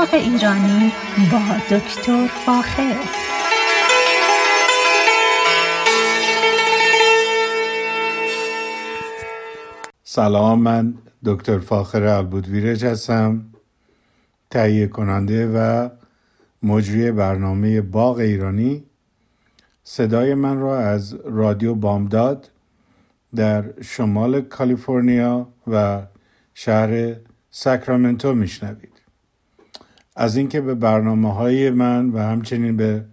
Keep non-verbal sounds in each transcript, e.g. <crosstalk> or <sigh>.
باغ ایرانی با دکتر فاخر. سلام من دکتر فاخر البودویرج هستم تهیه کننده و مجری برنامه باغ ایرانی. صدای من را از رادیو بامداد در شمال کالیفرنیا و شهر ساکرامنتو میشنوید. از اینکه به برنامه های من و همچنین به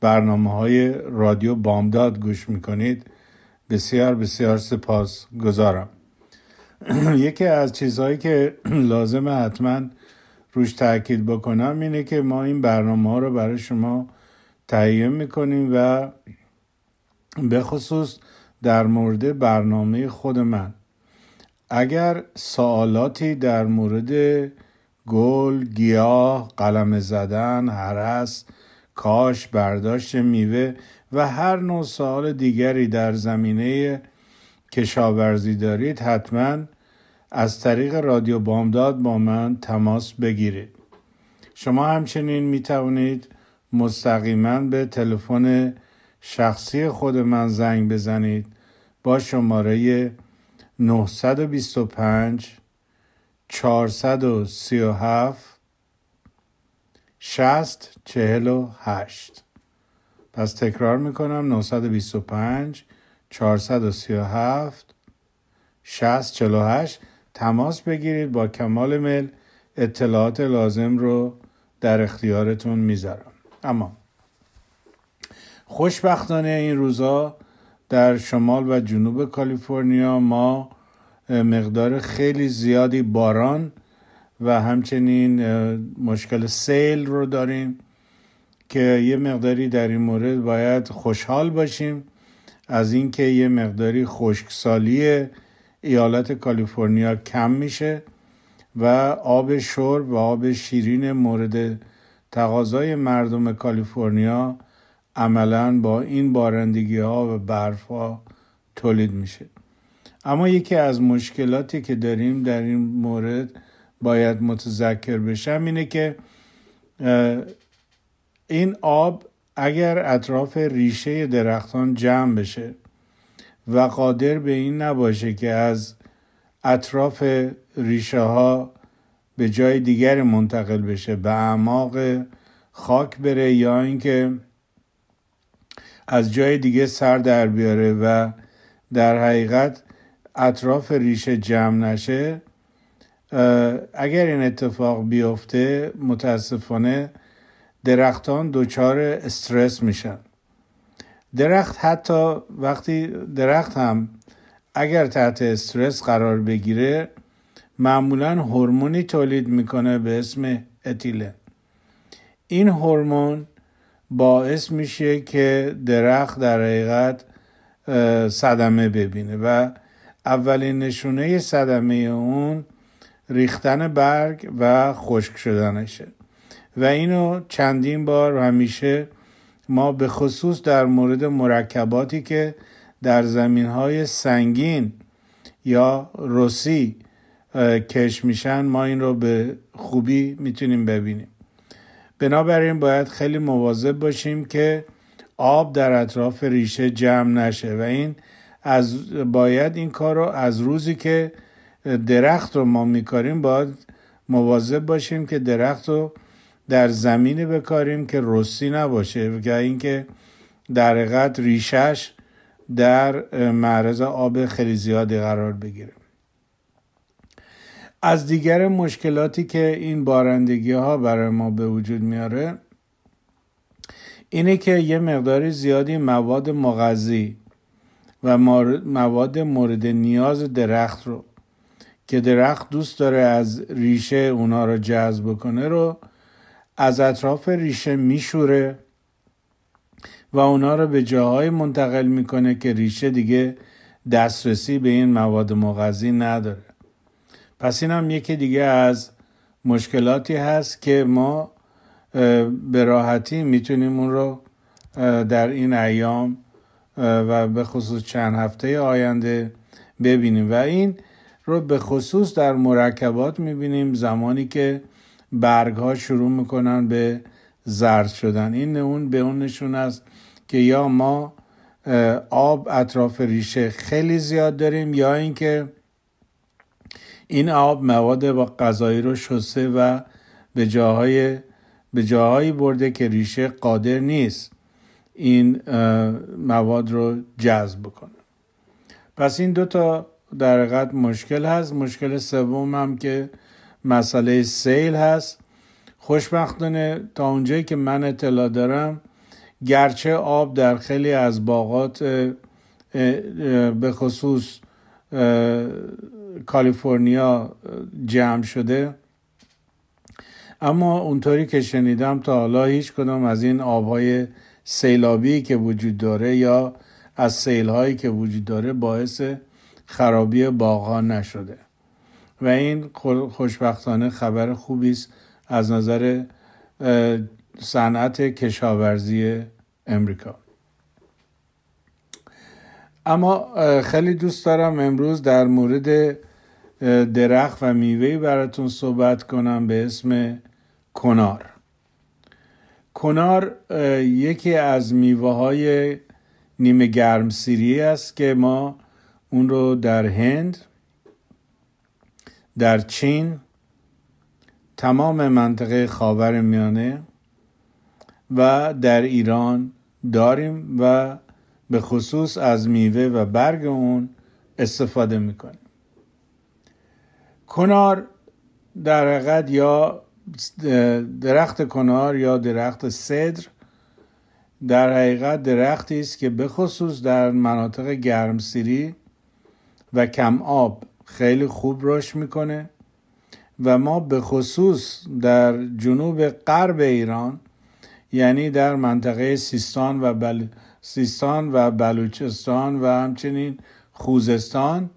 برنامه های رادیو بامداد گوش می‌کنید بسیار بسیار سپاس گذارم. <clears throat> یکی از چیزهایی که <clears throat> لازم حتما روش تاکید بکنم اینه که ما این برنامه ها رو برای شما تهیه می‌کنیم و به خصوص در مورد برنامه خود من. اگر سوالاتی در مورد گل، گیاه، قلم زدن، هرس، کاش، برداشت میوه و هر نوع سوال دیگری در زمینه کشاورزی دارید حتما از طریق رادیو بامداد با من تماس بگیرید. شما همچنین می توانید مستقیما به تلفن شخصی خود من زنگ بزنید با شماره 925 437 60 48 پس تکرار می‌کنم 925 437 60 48 تماس بگیرید با کمال میل اطلاعات لازم رو در اختیارتون می‌ذارم. اما خوشبختانه این روزا در شمال و جنوب کالیفرنیا ما مقدار خیلی زیادی باران و همچنین مشکل سیل رو داریم که یه مقداری در این مورد باید خوشحال باشیم. از اینکه یه مقداری خشکسالی ایالت کالیفرنیا کم میشه و آب شرب و آب شیرین مورد تقاضای مردم کالیفرنیا عملا با این بارندگی ها و برف ها تولید میشه. اما یکی از مشکلاتی که داریم در این مورد باید متذکر بشم اینه که این آب اگر اطراف ریشه درختان جمع بشه و قادر به این نباشه که از اطراف ریشه ها به جای دیگر منتقل بشه به اعماق خاک بره یا اینکه از جای دیگه سر در بیاره و در حقیقت اطراف ریشه جمع نشه اگر این اتفاق بیفته متاسفانه درختان دچار استرس میشن. درخت حتی وقتی درخت هم اگر تحت استرس قرار بگیره معمولا هورمونی تولید می‌کنه به اسم اتیلن. این هورمون باعث میشه که درخت در حقیقت صدمه ببینه و اولین نشونه صدمه اون ریختن برگ و خشک شدنشه. و اینو چندین بار همیشه ما به خصوص در مورد مرکباتی که در زمین های سنگین یا روسی کش میشن ما این رو به خوبی می‌تونیم ببینیم. بنابراین باید خیلی مواظب باشیم که آب در اطراف ریشه جمع نشه و این از باید این کار رو از روزی که درخت رو ما میکاریم باید مواظب باشیم که درخت رو در زمینی بکاریم که رسی نباشه. و اینکه در حقیقت ریشش در معرض آب خیلی زیادی قرار بگیره از دیگر مشکلاتی که این بارندگی ها برای ما به وجود میاره اینه که یه مقداری زیادی مواد مغذی و مواد مورد نیاز درخت رو. که درخت دوست داره از ریشه اونا رو جذب کنه رو از اطراف ریشه میشوره و اونا رو به جاهای منتقل می‌کنه که ریشه دیگه دسترسی به این مواد مغذی نداره. پس این هم یکی دیگه از مشکلاتی هست که ما به راحتی می‌تونیم اون رو در این ایام و به خصوص چند هفته آینده ببینیم. و این رو به خصوص در مرکبات می‌بینیم زمانی که برگ ها شروع می‌کنن به زرد شدن. این اون به اون نشون است که یا ما آب اطراف ریشه خیلی زیاد داریم یا اینکه این آب مواد با غذایی رو شسته و به جاهای به جاهایی برده که ریشه قادر نیست. این مواد رو جذب بکنه. پس این دو تا در حقیقت مشکل هست. مشکل سوم هم که مسئله سیل هست. خوشبختانه تا اونجایی که من اطلاع دارم گرچه آب در خیلی از باغات به خصوص کالیفرنیا جمع شده. اما اونطوری که شنیدم تا حالا هیچ کدام از این آبهای سیلابی که وجود داره یا از سیلهایی که وجود داره باعث خرابی باغها نشده. و این خوشبختانه خبر خوبی است از نظر صنعت کشاورزی امریکا. اما خیلی دوست دارم امروز در مورد درخت و میوهی براتون صحبت کنم به اسم کنار. کنار یکی از میوه های نیمه گرم سیری است که ما اون رو در هند در چین تمام منطقه خاور میانه و در ایران داریم و به خصوص از میوه و برگ اون استفاده می‌کنیم. کنار در حقیقت یا درخت کنار یا درخت صدر در حقیقت درختی است که به خصوص در مناطق گرمسیری و کم آب خیلی خوب رشد می‌کنه و ما به خصوص در جنوب غرب ایران یعنی در منطقه سیستان و بل... سیستان و بلوچستان و همچنین خوزستان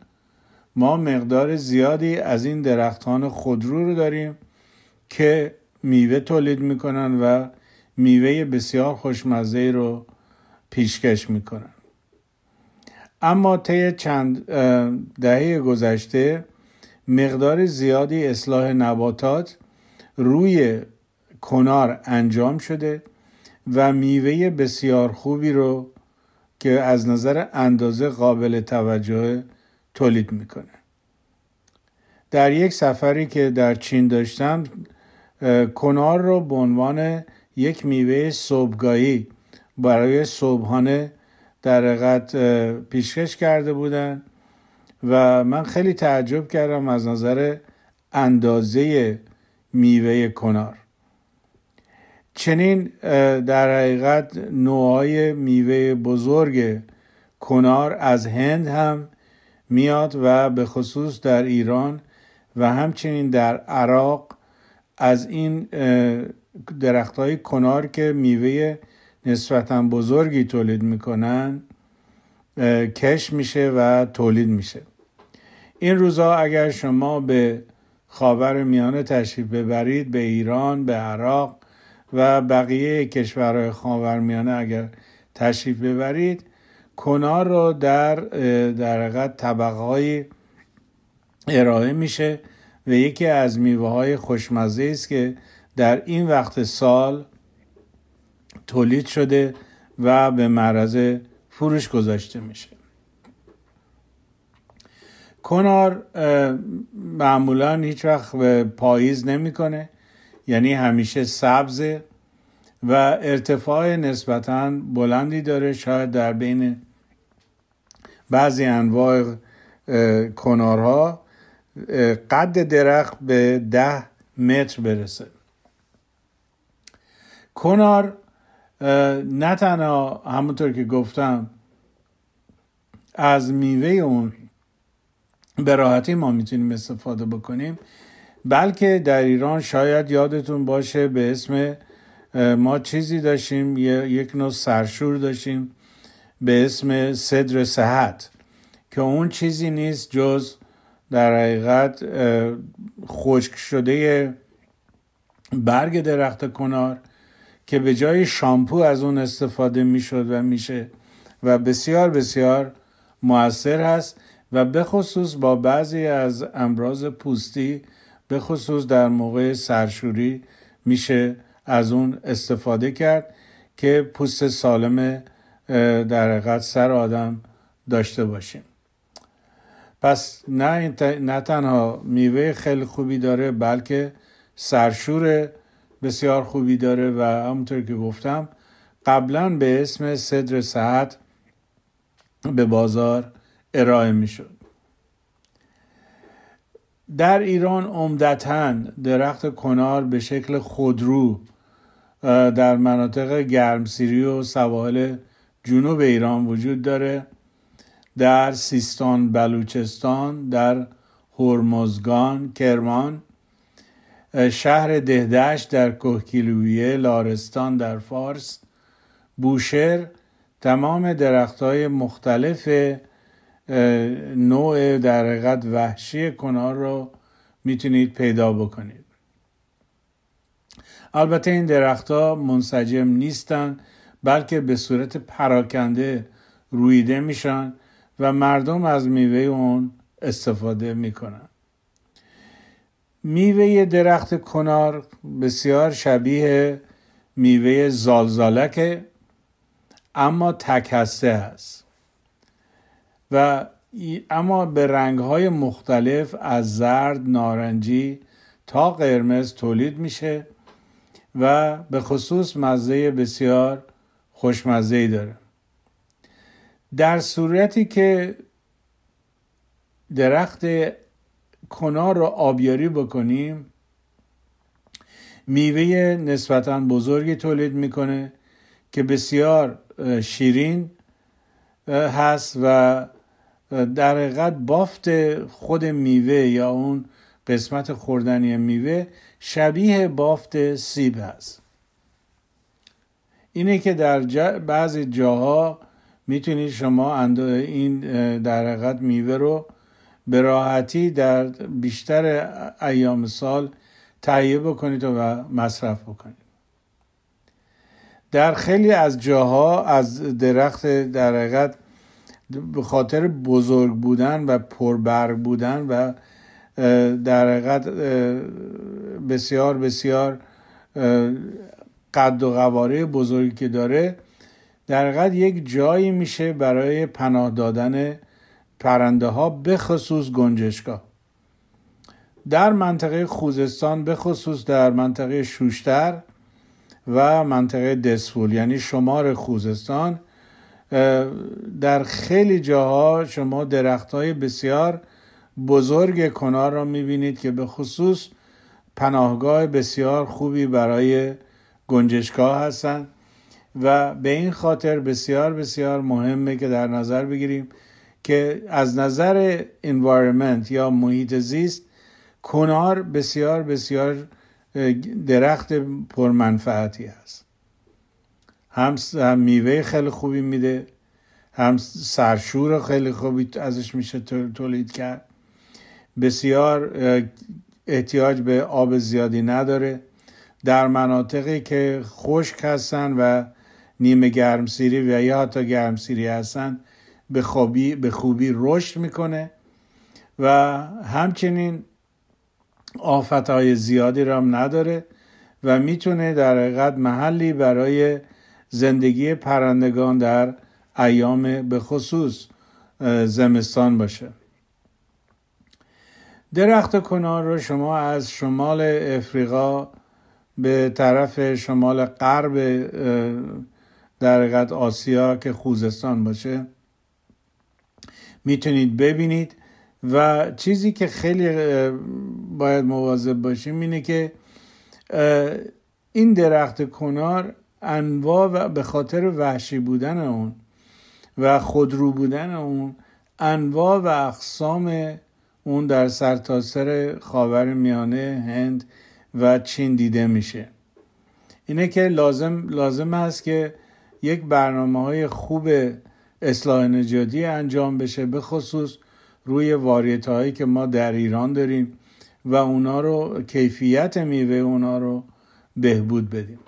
ما مقدار زیادی از این درختان خودرو رو داریم. که میوه تولید می‌کنن و میوه بسیار خوشمزه رو پیشکش می‌کنن. اما طی چند دهه گذشته مقدار زیادی اصلاح نباتات روی کنار انجام شده و میوه بسیار خوبی رو که از نظر اندازه قابل توجه تولید می‌کنه. در یک سفری که در چین داشتم کنار رو به عنوان یک میوه صبحگاهی برای صبحانه در حقیقت پیشکش کرده بودن و من خیلی تعجب کردم از نظر اندازه میوه کنار. چنین در حقیقت نوعهای میوه بزرگ کنار از هند هم میاد و به خصوص در ایران و همچنین در عراق از این درخت های کنار که میوه نسبتا بزرگی تولید می‌کنن کش میشه و تولید میشه. این روزا اگر شما به خاور میانه تشریف ببرید به ایران به عراق و بقیه کشورهای خاور میانه اگر تشریف ببرید کنار رو در در طبقه ارائه میشه. و یکی از میوه های خوشمزه است که در این وقت سال تولید شده و به معرض فروش گذاشته میشه. کنار معمولا هیچ وقت به پاییز نمی‌کنه یعنی همیشه سبزه و ارتفاع نسبتا بلندی داره. شاید در بین بعضی انواع کنارها قد درخت به ده متر برسه. کنار نه تنها همونطور که گفتم از میوه اون به راحتی ما می‌تونیم استفاده بکنیم بلکه در ایران شاید یادتون باشه به اسم ما چیزی داشتیم یک نوع سرشور داشتیم به اسم صدر صحت که اون چیزی نیست جز در حقیقت خشک شده برگ درخت کنار که به جای شامپو از اون استفاده می‌شد و میشه و بسیار بسیار موثر هست و به خصوص با بعضی از امراض پوستی به خصوص در موقع سرشوری میشه از اون استفاده کرد که پوست سالم در حقیقت سر آدم داشته باشیم. پس نه, نه تنها میوه خیلی خوبی داره بلکه سرشور بسیار خوبی داره و همونطور که گفتم قبلا به اسم صدر صحت به بازار ارائه می‌شد. در ایران عمدتا درخت کنار به شکل خودرو در مناطق گرمسیری و سواحل جنوب ایران وجود داره. در سیستان بلوچستان در هرمزگان کرمان شهر دهدشت در کوهکیلویه لارستان در فارس بوشهر. تمام درخت های مختلف نوع در حقیقت وحشی کنار رو می‌تونید پیدا بکنید. البته این درختها منسجم نیستن بلکه به صورت پراکنده رویده میشن. و مردم از میوه اون استفاده می‌کنن. میوه درخت کنار بسیار شبیه میوه زالزالکه اما تک هسته است. و اما به رنگهای مختلف از زرد نارنجی تا قرمز تولید میشه و به خصوص مزه بسیار خوشمزه داره. در صورتی که درخت کنار رو آبیاری بکنیم میوه نسبتا بزرگی تولید می‌کنه که بسیار شیرین هست و در حقیقت بافت خود میوه یا اون قسمت خوردنی میوه شبیه بافت سیب هست. اینه که در بعضی جاها می‌تونید شما این در حقیقت میوه رو به راحتی در بیشتر ایام سال تهیه بکنید و مصرف بکنید. در خیلی از جاها از درخت در حقیقت به خاطر بزرگ بودن و پربرگ بودن و در حقیقت بسیار بسیار قد و قواره بزرگی که داره در حقیقت یک جایی میشه برای پناه دادن پرنده ها به خصوص گنجشگاه. در منطقه خوزستان به خصوص در منطقه شوشتر و منطقه دسفول یعنی شمار خوزستان در خیلی جاها شما درخت های بسیار بزرگ کنار را می‌بینید که به خصوص پناهگاه بسیار خوبی برای گنجشگاه هستند. و به این خاطر بسیار بسیار مهمه که در نظر بگیریم که از نظر environment یا محیط زیست کنار بسیار بسیار درخت پرمنفعتی هست. هم, هم میوه خیلی خوبی میده هم سرشور خیلی خوبی ازش میشه تولید کرد. بسیار احتیاج به آب زیادی نداره. در مناطقی که خشک هستن و نیمه گرمسیری و یا حتی گرمسیری هستن به خوبی, به خوبی رشد می‌کنه. و همچنین آفت های زیادی را نداره و می‌تونه در حقیقت محلی برای زندگی پرندگان در ایام به خصوص زمستان باشه. درخت کنار رو شما از شمال افریقا به طرف شمال غرب در حقیقت آسیا که خوزستان باشه می‌تونید ببینید. و چیزی که خیلی باید مواظب باشیم اینه که این درخت کنار انواع و به خاطر وحشی بودن اون و خودرو بودن اون انواع و اقسام اون در سرتاسر خاور میانه هند و چین دیده میشه. اینه که لازم لازم است که یک برنامه های خوب اصلاح نجاتی انجام بشه به خصوص روی واریت هایی که ما در ایران داریم و اونا رو کیفیت میوه اونا رو بهبود بدیم.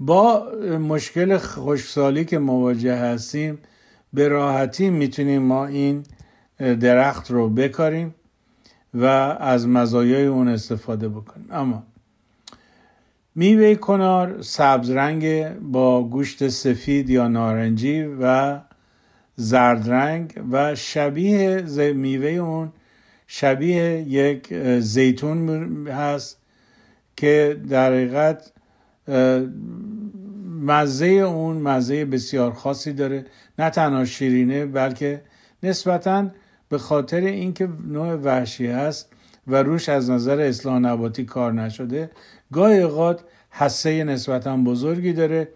با مشکل خشکسالی که مواجه هستیم به راحتی می‌تونیم ما این درخت رو بکاریم و از مزایای اون استفاده بکنیم. اما میوه کنار سبز رنگ با گوشت سفید یا نارنجی و زرد رنگ و شبیه میوه اون شبیه یک زیتون هست که در حقیقت مزه اون مزه بسیار خاصی داره. نه تنها شیرینه بلکه نسبتا به خاطر اینکه نوع وحشی هست و روش از نظر اصلاح نباتی کار نشده گاهی اوقات حسه نسبتا بزرگی داره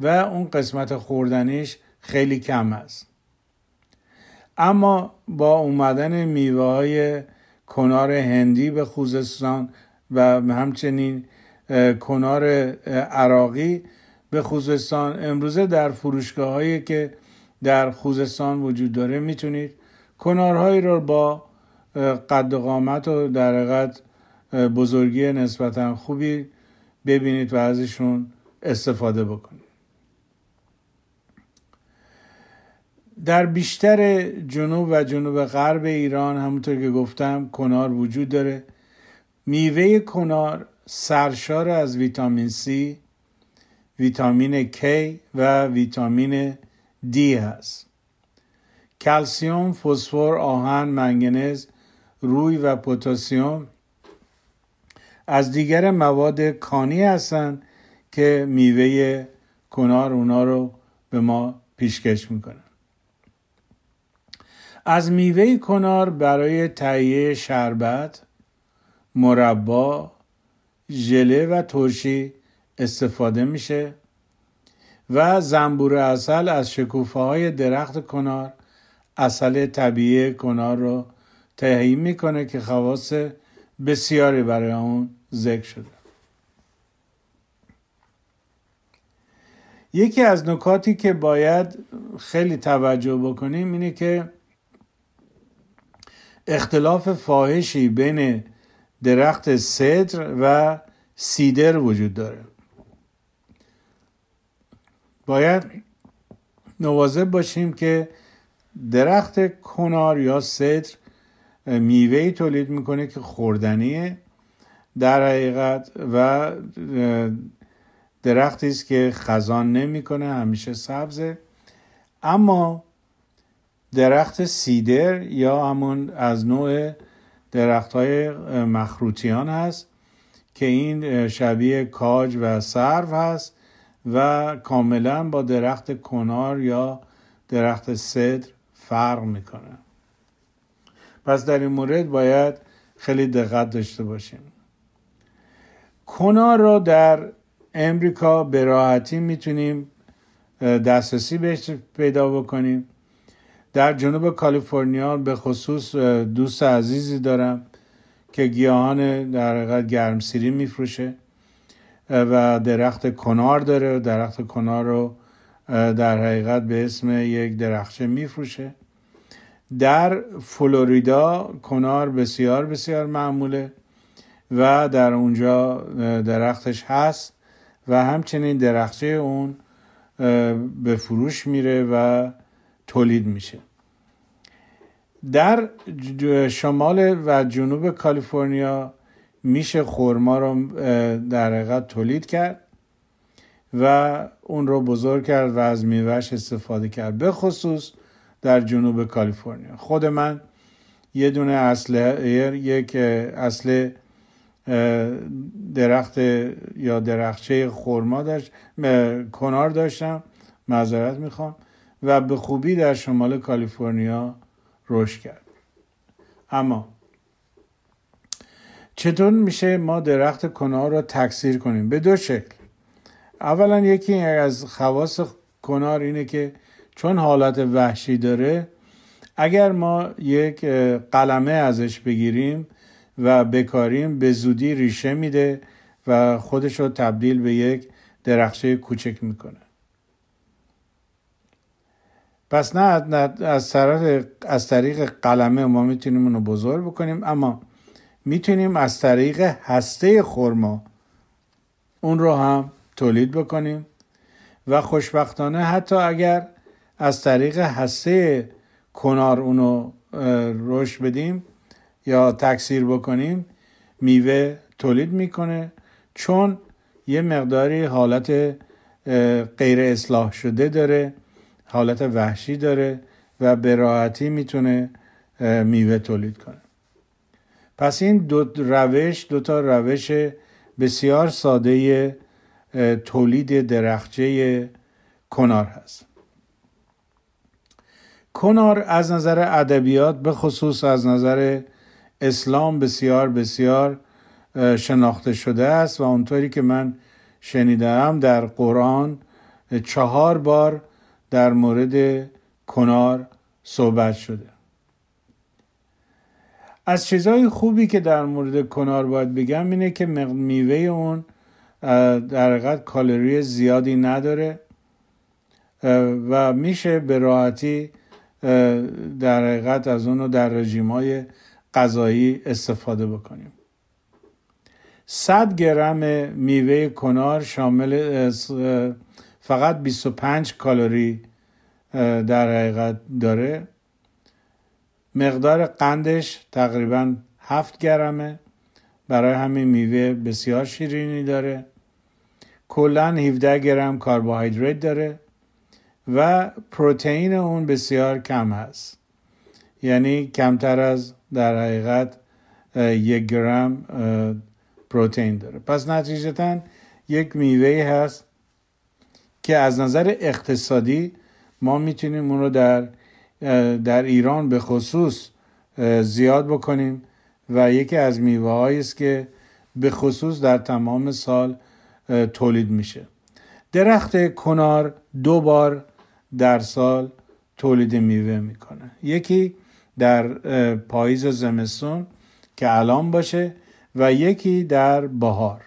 و اون قسمت خوردنیش خیلی کم است. اما با اومدن میوه های کنار هندی به خوزستان و همچنین کنار عراقی به خوزستان امروزه در فروشگاه هایی که در خوزستان وجود داره می‌تونید کنارهایی رو با قد و قامت و در بزرگی نسبتا خوبی ببینید و ازشون استفاده بکنید. در بیشتر جنوب و جنوب غرب ایران همونطور که گفتم کنار وجود داره. میوه کنار سرشار از ویتامین C ویتامین K و ویتامین D هست. کلسیوم، فسفر، آهن، منگنز، روی و پتاسیم از دیگر مواد کانی هستند که میوه کنار اونا رو به ما پیشکش می‌کنن. از میوه کنار برای تهیه شربت مربا ژله و ترشی استفاده میشه و زنبور اصل از شکوفه های درخت کنار اصل طبیعی کنار رو تهیه می‌کنه که خواص بسیاری برای اون ذکر شده. یکی از نکاتی که باید خیلی توجه بکنیم اینه که اختلاف فاحشی بین درخت صدر و سیدر وجود داره. باید نواظب باشیم که درخت کنار یا صدر میوه تولید می‌کنه که خوردنیه. در حقیقت و درختی است که خزان نمی‌کنه همیشه سبزه. اما درخت سیدر یا همون از نوع درخت های مخروطیان هست که این شبیه کاج و سرو هست و کاملا با درخت کنار یا درخت صدر فرق می‌کنه. پس در این مورد باید خیلی دقت داشته باشیم. کنار رو در امریکا به راحتی می‌تونیم دسترسی بهش پیدا بکنیم. در جنوب کالیفرنیا به خصوص دوست عزیزی دارم که گیاهان در حقیقت گرمسیری میفروشه و درخت کنار داره. درخت کنار رو در حقیقت به اسم یک درخچه میفروشه. در فلوریدا کنار بسیار بسیار معموله. و در اونجا درختش هست و همچنین درخچه اون به فروش میره و تولید میشه. در شمال و جنوب کالیفرنیا میشه خورما رو در حقیقت تولید کرد و اون رو بزرگ کرد و از میوهش استفاده کرد به خصوص در جنوب کالیفرنیا. خود من یه دونه اصل یک اصل درخت یا درخچه خورما داشت کنار داشتم معذرت می‌خوام و به خوبی در شمال کالیفرنیا رشد کرد. اما چطور میشه ما درخت کنار رو تکثیر کنیم؟ به دو شکل. اولا یکی از خواص کنار اینه که چون حالت وحشی داره اگر ما یک قلمه ازش بگیریم و بکاریم به زودی ریشه میده و خودش رو تبدیل به یک درخشه کوچک می‌کنه. پس نه از طرف از طریق قلمه ما می‌تونیم اونو بزرگ بکنیم اما می‌تونیم از طریق هسته خرما اون رو هم تولید بکنیم و خوشبختانه حتی اگر از طریق هسته کنار اونو رشد بدیم یا تکثیر بکنیم میوه تولید می‌کنه. چون یه مقداری حالت غیر اصلاح شده داره حالت وحشی داره و به راحتی می‌تونه میوه تولید کنه. پس این دو روش دو تا روش بسیار ساده تولید درخچه کنار هست. کنار از نظر ادبیات به خصوص از نظر اسلام بسیار بسیار شناخته شده است و اونطوری که من شنیدم در قرآن چهار بار در مورد کنار صحبت شده. از چیزهای خوبی که در مورد کنار باید بگم اینه که میوه اون در حقیقت کالری زیادی نداره و میشه به راحتی در حقیقت از اونو در رژیم های غذایی استفاده بکنیم. 100 گرم میوه کنار شامل فقط 25 کالری در حقیقت داره. مقدار قندش تقریبا 7 گرمه. برای همین میوه بسیار شیرینی داره. کلا 17 گرم کربوهیدرات داره و پروتئین اون بسیار کم هست. یعنی کمتر از در حقیقت یک گرم پروتئین داره. پس نتیجتا یک میوه هست که از نظر اقتصادی ما می‌تونیم اون رو در در ایران به خصوص زیاد بکنیم و یکی از میوه است که به خصوص در تمام سال تولید میشه. درخت کنار دو بار در سال تولید میوه می‌کنه. یکی در پاییز و زمستون که الان باشه و یکی در بهار.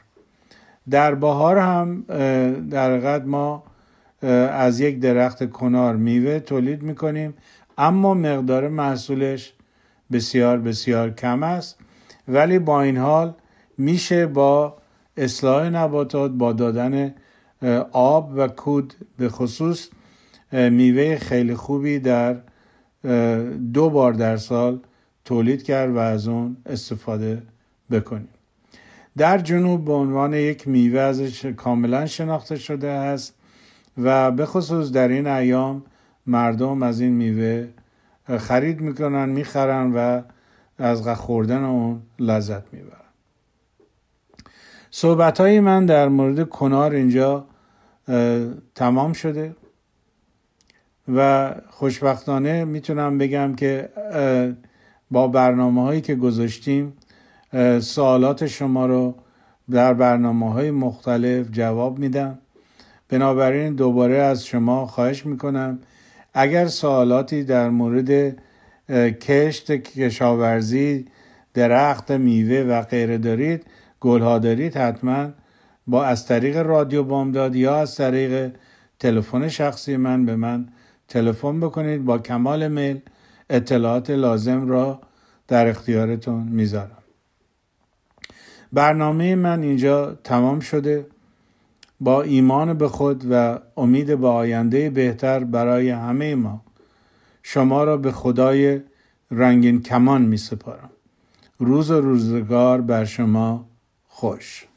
در بهار هم در حقیقت ما از یک درخت کنار میوه تولید می‌کنیم اما مقدار محصولش بسیار بسیار کم است. ولی با این حال میشه با اصلاح نباتات با دادن آب و کود به خصوص میوه خیلی خوبی در دو بار در سال تولید کرد و از اون استفاده بکنیم. در جنوب به عنوان یک میوه ازش کاملا شناخته شده است و به خصوص در این ایام مردم از این میوه خرید می‌کنن می‌خرن و از خوردن اون لذت می‌برن. صحبت های من در مورد کنار اینجا تمام شده. و خوشبختانه می‌تونم بگم که با برنامه هایی که گذاشتیم سوالات شما رو در برنامه های مختلف جواب میدم. بنابراین دوباره از شما خواهش می‌کنم اگر سوالاتی در مورد کشت کشاورزی درخت میوه و غیره دارید گلها دارید حتما با از طریق رادیو بامداد یا از طریق تلفن شخصی من به من تلفن بکنید با کمال میل اطلاعات لازم را در اختیارتون می‌ذارم. برنامه من اینجا تمام شده. با ایمان به خود و امید به آینده بهتر برای همه ما شما را به خدای رنگین کمان می سپارم روز و روزگار بر شما خوش.